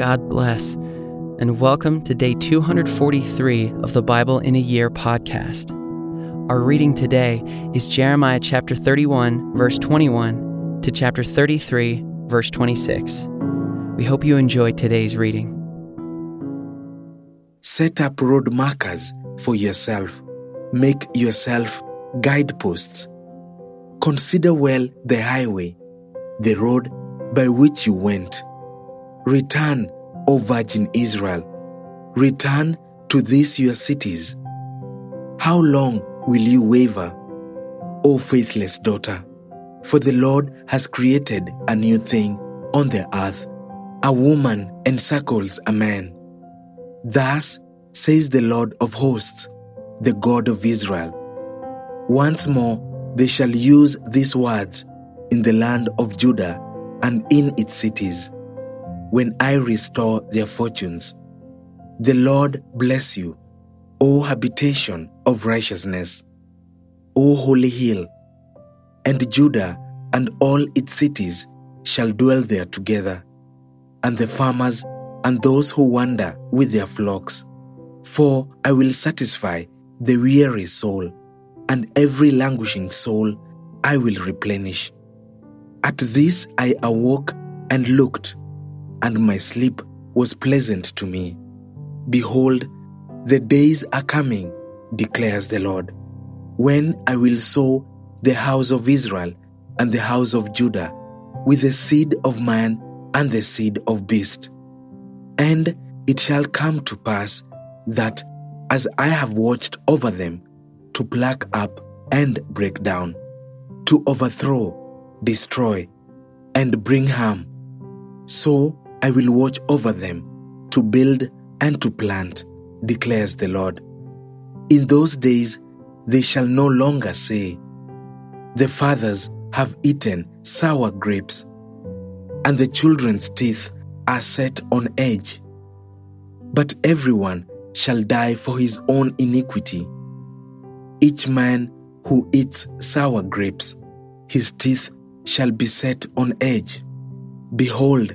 God bless, and welcome to day 243 of the Bible in a Year podcast. Our reading today is Jeremiah chapter 31, verse 21 to chapter 33, verse 26. We hope you enjoy today's reading. Set up road markers for yourself. Make yourself guideposts. Consider well the highway, the road by which you went. Return, O Virgin Israel. Return to these your cities. How long will you waver, O faithless daughter? For the Lord has created a new thing on the earth. A woman encircles a man. Thus says the Lord of hosts, the God of Israel. Once more they shall use these words in the land of Judah and in its cities when I restore their fortunes. The Lord bless you, O habitation of righteousness, O holy hill, and Judah and all its cities shall dwell there together, and the farmers and those who wander with their flocks. For I will satisfy the weary soul, and every languishing soul I will replenish. At this I awoke and looked, and my sleep was pleasant to me. Behold, the days are coming, declares the Lord, when I will sow the house of Israel and the house of Judah with the seed of man and the seed of beast. And it shall come to pass that as I have watched over them, to pluck up and break down, to overthrow, destroy, and bring harm, so I will watch over them to build and to plant, declares the Lord. In those days they shall no longer say, The fathers have eaten sour grapes, and the children's teeth are set on edge. But everyone shall die for his own iniquity. Each man who eats sour grapes, his teeth shall be set on edge. Behold,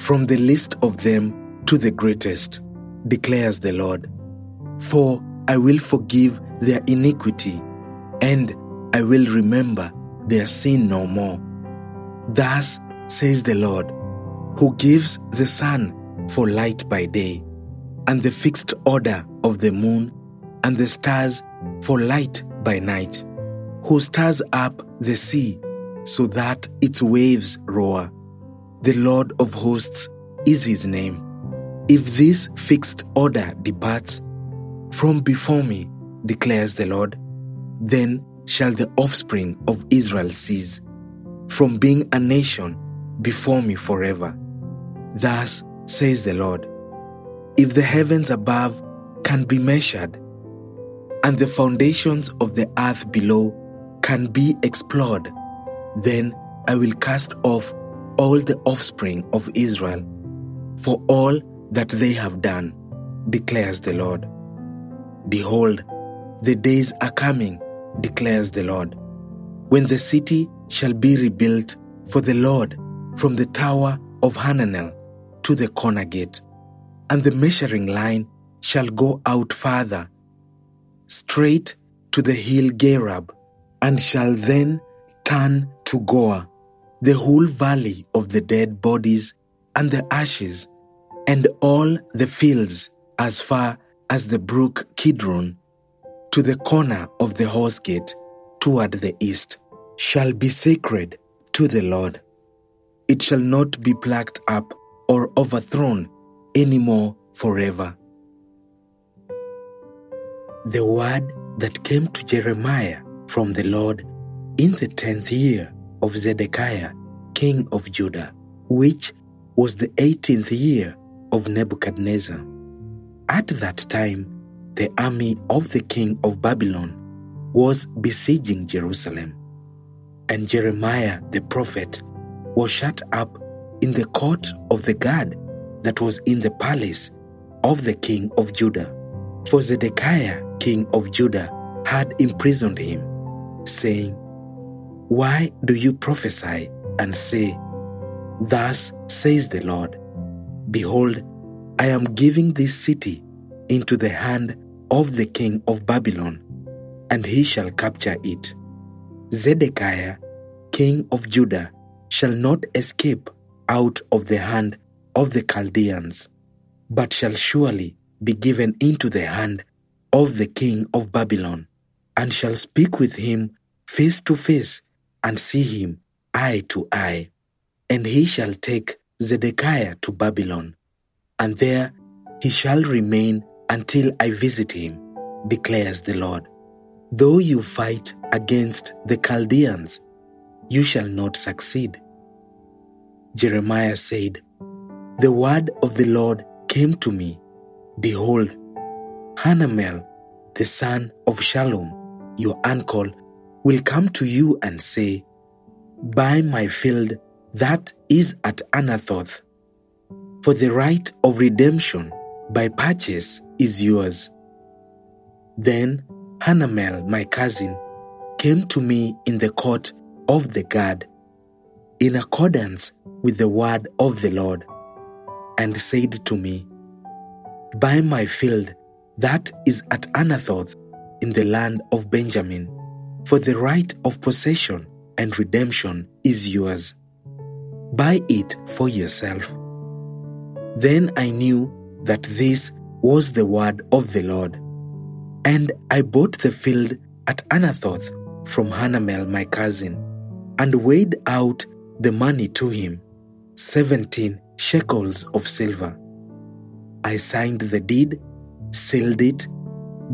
from the least of them to the greatest, declares the Lord. For I will forgive their iniquity, and I will remember their sin no more. Thus says the Lord, who gives the sun for light by day, and the fixed order of the moon, and the stars for light by night, who stirs up the sea so that its waves roar. The Lord of hosts is his name. If this fixed order departs from before me, declares the Lord, then shall the offspring of Israel cease from being a nation before me forever. Thus says the Lord If the heavens above can be measured, and the foundations of the earth below can be explored, then I will cast off all the offspring of Israel for all that they have done, declares the Lord. Behold, the days are coming, declares the Lord, when the city shall be rebuilt for the Lord from the tower of Hananel to the corner gate, and the measuring line shall go out farther, straight to the hill Gareb, and shall then turn to Goah, the whole valley of the dead bodies and the ashes, and all the fields as far as the brook Kidron, to the corner of the horse gate toward the east, shall be sacred to the Lord. It shall not be plucked up or overthrown any more forever. The word that came to Jeremiah from the Lord in the tenth year of Zedekiah, king of Judah, which was the eighteenth year of Nebuchadnezzar. At that time, the army of the king of Babylon was besieging Jerusalem, and Jeremiah the prophet was shut up in the court of the guard that was in the palace of the king of Judah. For Zedekiah, king of Judah, had imprisoned him, saying, Why do you prophesy and say, Thus says the Lord, Behold, I am giving this city into the hand of the king of Babylon, and he shall capture it. Zedekiah, king of Judah, shall not escape out of the hand of the Chaldeans, but shall surely be given into the hand of the king of Babylon, and shall speak with him face to face, and see him eye to eye. And he shall take Zedekiah to Babylon, and there he shall remain until I visit him, declares the Lord. Though you fight against the Chaldeans, you shall not succeed. Jeremiah said, The word of the Lord came to me. Behold, Hanamel, the son of Shallum, your uncle, will come to you and say, Buy my field that is at Anathoth, for the right of redemption by purchase is yours. Then Hanamel, my cousin, came to me in the court of the guard, in accordance with the word of the Lord, and said to me, Buy my field that is at Anathoth in the land of Benjamin, for the right of possession and redemption is yours. Buy it for yourself. Then I knew that this was the word of the Lord. And I bought the field at Anathoth from Hanamel my cousin, and weighed out the money to him, seventeen shekels of silver. I signed the deed, sealed it,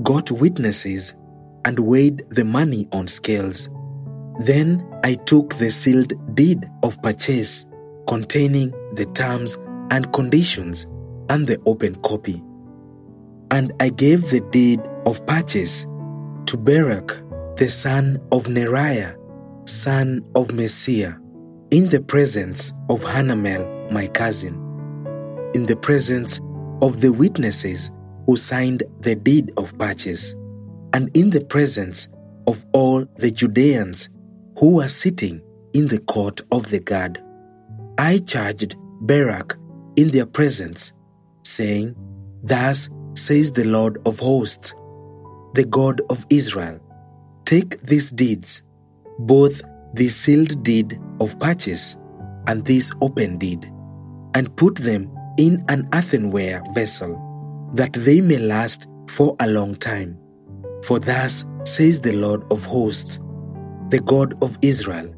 got witnesses, and weighed the money on scales. Then I took the sealed deed of purchase containing the terms and conditions and the open copy. And I gave the deed of purchase to Baruch, the son of Neriah, son of Mahseiah, in the presence of Hanamel, my cousin, in the presence of the witnesses who signed the deed of purchase, and in the presence of all the Judeans who were sitting in the court of the guard. I charged Baruch in their presence, saying, Thus says the Lord of hosts, the God of Israel Take these deeds, both the sealed deed of purchase and this open deed, and put them in an earthenware vessel, that they may last for a long time. For thus says the Lord of hosts, the God of Israel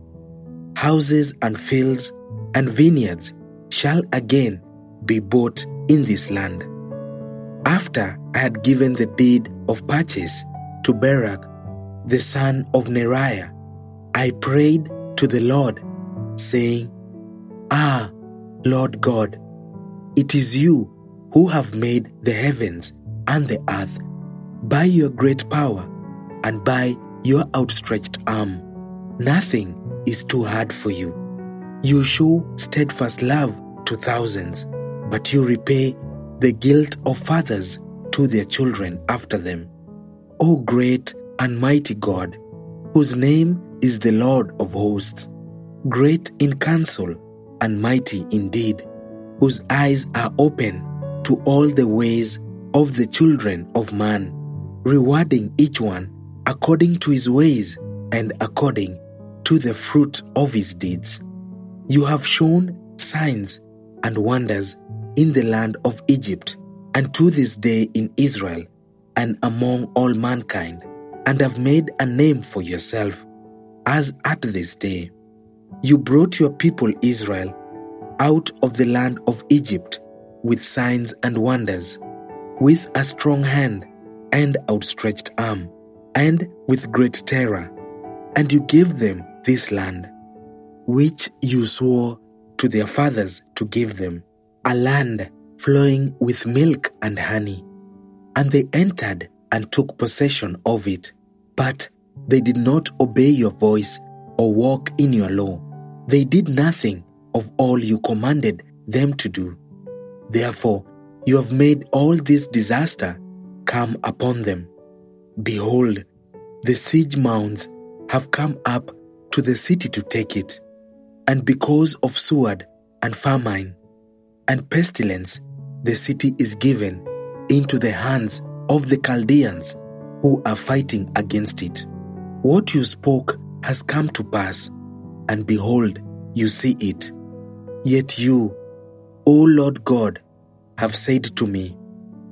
Houses and fields and vineyards shall again be bought in this land. After I had given the deed of purchase to Baruch, the son of Neriah, I prayed to the Lord, saying, Ah, Lord God, it is you who have made the heavens and the earth by your great power and by your outstretched arm. Nothing is too hard for you. You show steadfast love to thousands, but you repay the guilt of fathers to their children after them. O great and mighty God, whose name is the Lord of hosts, great in counsel and mighty indeed, whose eyes are open to all the ways of the children of man, rewarding each one according to his ways and according to the fruit of his deeds. You have shown signs and wonders in the land of Egypt, and to this day in Israel, and among all mankind, and have made a name for yourself, as at this day. You brought your people Israel out of the land of Egypt with signs and wonders, with a strong hand and outstretched arm, and with great terror, and you gave them this land, which you swore to their fathers to give them, a land flowing with milk and honey. And they entered and took possession of it, but they did not obey your voice or walk in your law. They did nothing of all you commanded them to do. Therefore, you have made all this disaster come upon them. Behold, the siege mounds have come up to the city to take it, and because of sword and famine and pestilence, the city is given into the hands of the Chaldeans who are fighting against it. What you spoke has come to pass, and behold, you see it. Yet you, O Lord God, have said to me,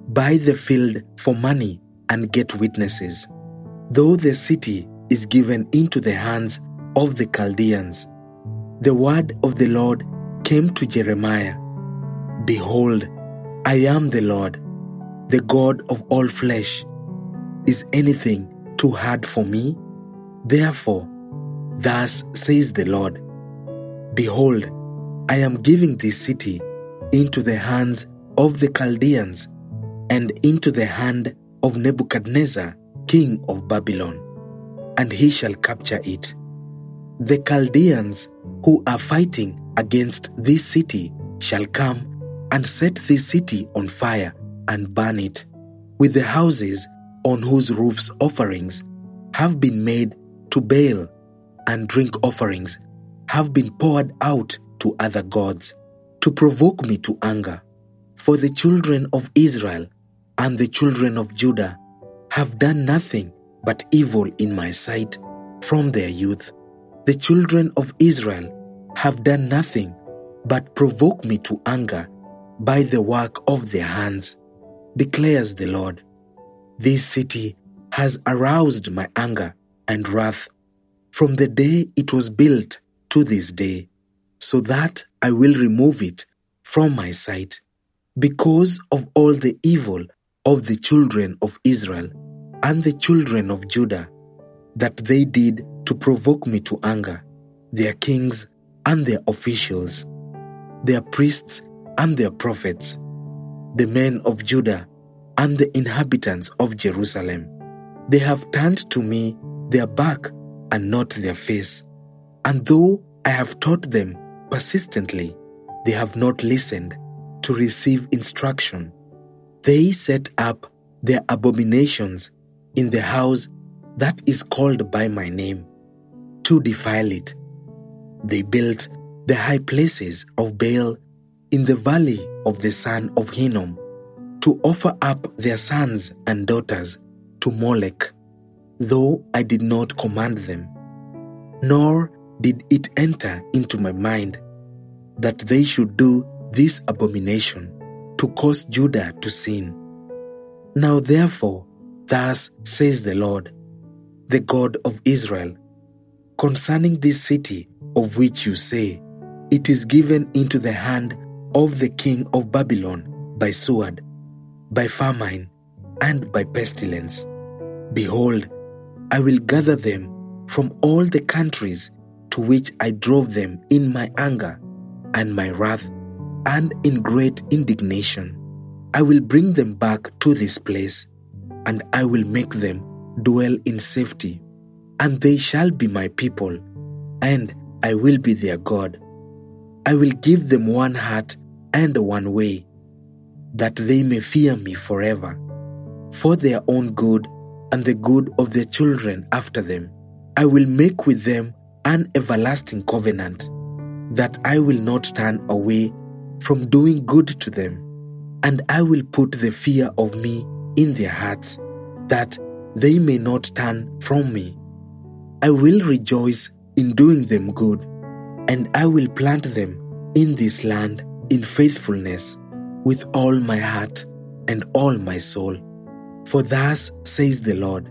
Buy the field for money and get witnesses. Though the city is given into the hands of the Chaldeans, the word of the Lord came to Jeremiah Behold, I am the Lord, the God of all flesh. Is anything too hard for me? Therefore, thus says the Lord Behold, I am giving this city into the hands of the Chaldeans and into the hand of Nebuchadnezzar, king of Babylon, and he shall capture it. The Chaldeans who are fighting against this city shall come and set this city on fire and burn it, with the houses on whose roofs offerings have been made to Baal and drink offerings have been poured out to other gods to provoke me to anger. For the children of Israel and the children of Judah have done nothing but evil in my sight from their youth. The children of Israel have done nothing but provoke me to anger by the work of their hands, declares the Lord. This city has aroused my anger and wrath from the day it was built to this day, so that I will remove it from my sight because of all the evil of the children of Israel and the children of Judah that they did to provoke me to anger, their kings and their officials, their priests and their prophets, the men of Judah and the inhabitants of Jerusalem. They have turned to me their back and not their face. And though I have taught them persistently, they have not listened to receive instruction. They set up their abominations in the house that is called by my name to defile it. They built the high places of Baal in the valley of the son of Hinnom to offer up their sons and daughters to Molech, though I did not command them. Nor did it enter into my mind that they should do this abomination to cause Judah to sin. Now therefore, thus says the Lord, the God of Israel, concerning this city of which you say, It is given into the hand of the king of Babylon by sword, by famine, and by pestilence. Behold, I will gather them from all the countries to which I drove them in my anger and my wrath and in great indignation. I will bring them back to this place, and I will make them dwell in safety, and they shall be my people, and I will be their God. I will give them one heart and one way, that they may fear me forever, for their own good and the good of their children after them. I will make with them an everlasting covenant, that I will not turn away from doing good to them, and I will put the fear of me in their hearts, that they may not turn from me. I will rejoice in doing them good, and I will plant them in this land in faithfulness. with all my heart and all my soul. For thus says the Lord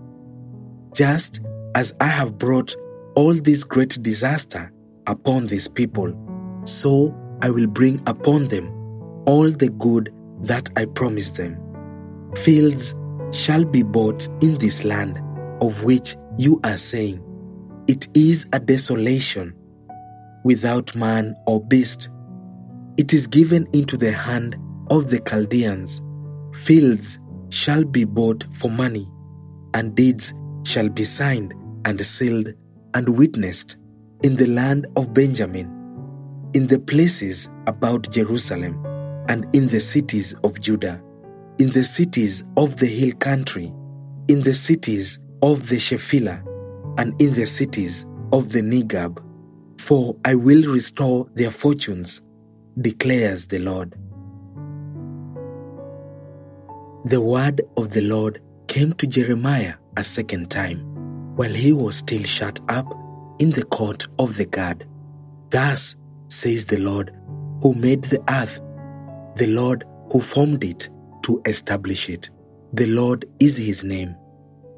Just as I have brought all this great disaster upon this people, so I will bring upon them all the good that I promised them. Fields shall be bought in this land, of which you are saying, It is a desolation, without man or beast. It is given into the hand of the Chaldeans. Fields shall be bought for money, and deeds shall be signed and sealed and witnessed in the land of Benjamin, in the places about Jerusalem, and in the cities of Judah, in the cities of the hill country, in the cities of the Shephelah, and in the cities of the Negeb. For I will restore their fortunes, declares the Lord. The word of the Lord came to Jeremiah a second time, while he was still shut up in the court of the guard. Thus says the Lord, who made the earth, the Lord who formed it to establish it. The Lord is his name.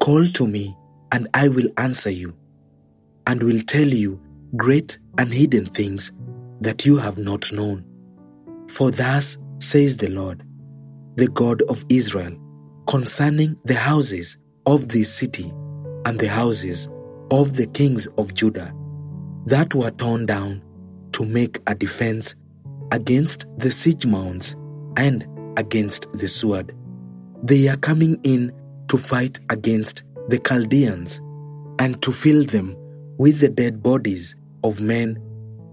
Call to me, and I will answer you, and will tell you great and hidden things that you have not known. For thus says the Lord, the God of Israel, concerning the houses of this city and the houses of the kings of Judah that were torn down to make a defense against the siege mounds and against the sword. They are coming in to fight against the Chaldeans and to fill them with the dead bodies of men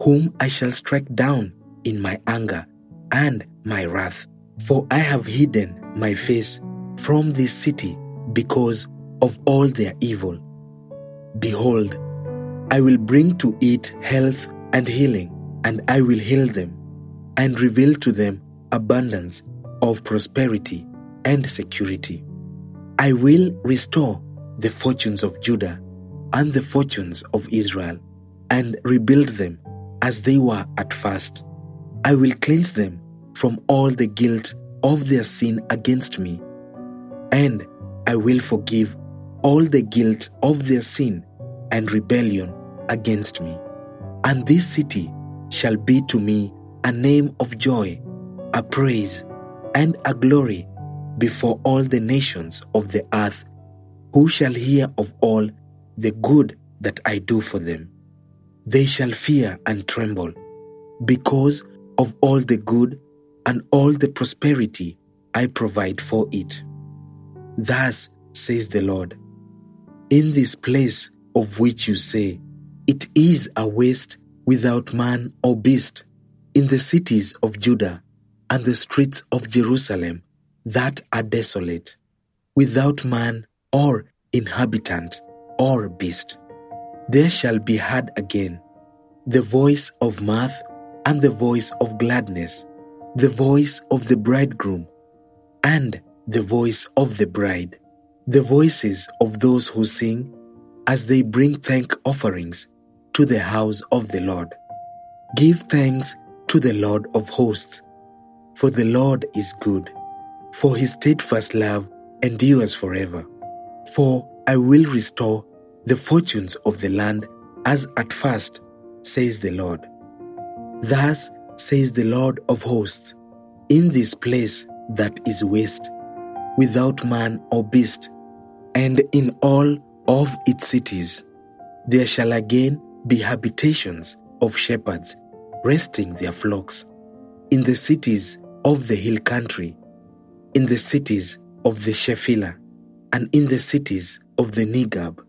whom I shall strike down in my anger and my wrath. For I have hidden my face from this city because of all their evil. Behold, I will bring to it health and healing, and I will heal them, and reveal to them abundance of prosperity and security. I will restore the fortunes of Judah and the fortunes of Israel, and rebuild them as they were at first. I will cleanse them from all the guilt of their sin against me, and I will forgive all the guilt of their sin and rebellion against me. And this city shall be to me a name of joy, a praise, and a glory before all the nations of the earth, who shall hear of all the good that I do for them. They shall fear and tremble because of all the good and all the prosperity I provide for it. Thus says the Lord in this place of which you say, It is a waste without man or beast, in the cities of Judah and the streets of Jerusalem that are desolate, without man or inhabitant or beast. There shall be heard again the voice of mirth and the voice of gladness, the voice of the bridegroom and the voice of the bride the voices of those who sing as they bring thank offerings to the house of the Lord. Give thanks to the Lord of hosts, for the Lord is good, for his steadfast love endures forever. For I will restore the fortunes of the land as at first, says the Lord. Thus says the Lord of hosts, in this place that is waste, without man or beast, and in all of its cities there shall again be habitations of shepherds resting their flocks. In the cities of the hill country, in the cities of the Shephelah, and in the cities of the Negeb,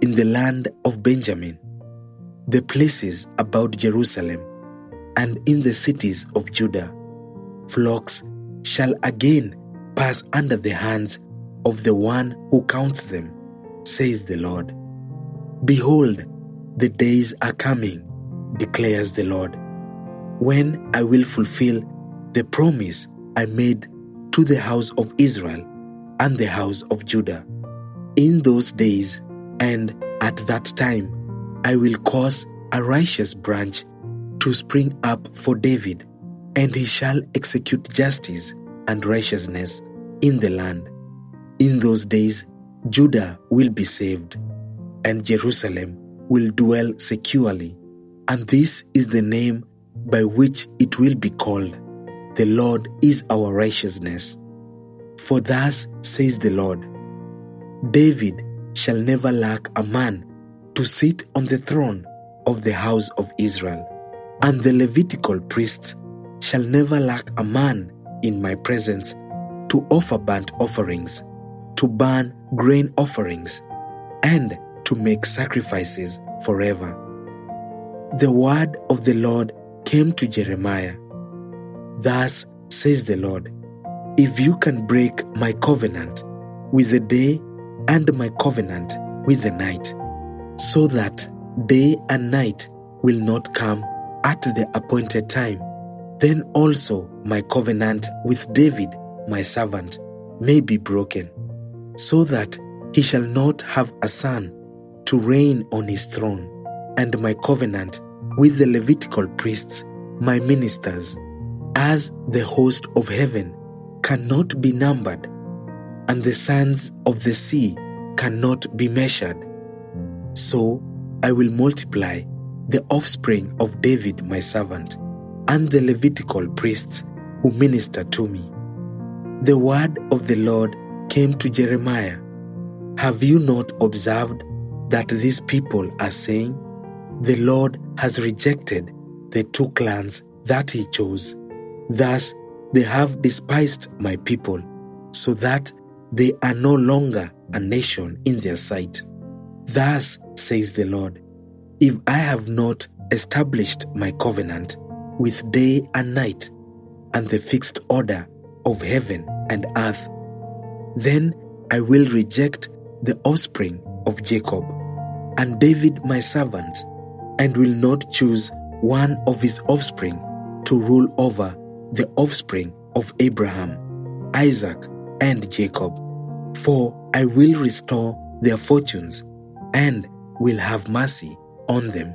in the land of Benjamin, the places about Jerusalem, and in the cities of Judah, flocks shall again pass under the hands of the one who counts them, says the Lord. Behold, the days are coming, declares the Lord, when I will fulfill the promise I made to the house of Israel and the house of Judah. In those days and at that time, I will cause a righteous branch to spring up for David, and he shall execute justice and righteousness in the land. In those days, Judah will be saved, and Jerusalem will dwell securely. And this is the name by which it will be called The Lord is our righteousness. For thus says the Lord David shall never lack a man to sit on the throne of the house of Israel, and the Levitical priests shall never lack a man in my presence to offer burnt offerings, to burn grain offerings, and to make sacrifices forever. The word of the Lord came to Jeremiah. Thus says the Lord If you can break my covenant with the day and my covenant with the night, so that day and night will not come at the appointed time, then also my covenant with David, my servant, may be broken, so that he shall not have a son to reign on his throne, and my covenant with the Levitical priests, my ministers, as the host of heaven cannot be numbered, and the sands of the sea cannot be measured. So I will multiply the offspring of David my servant, and the Levitical priests who minister to me. The word of the Lord came to Jeremiah Have you not observed that these people are saying, The Lord has rejected the two clans that he chose? Thus, they have despised my people, so that they are no longer a nation in their sight. Thus says the Lord, if I have not established my covenant with day and night and the fixed order of heaven and earth, then I will reject the offspring of Jacob and David my servant, and will not choose one of his offspring to rule over the offspring of Abraham, Isaac, and Jacob. For I will restore their fortunes and will have mercy on them.